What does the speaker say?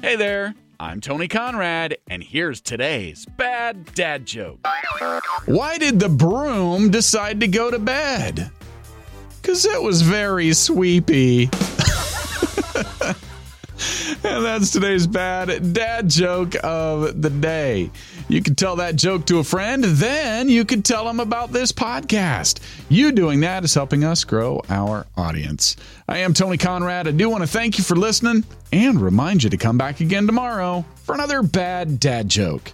Hey there, I'm Tony Conrad, and here's today's bad dad joke. Why did the broom decide to go to bed? Because it was very sweepy. and that's today's bad dad joke of the day. You can tell that joke to a friend, then you can tell them about this podcast. You doing that is helping us grow our audience. I am Tony Conrad. I do want to thank you for listening and remind you to come back again tomorrow for another bad dad joke.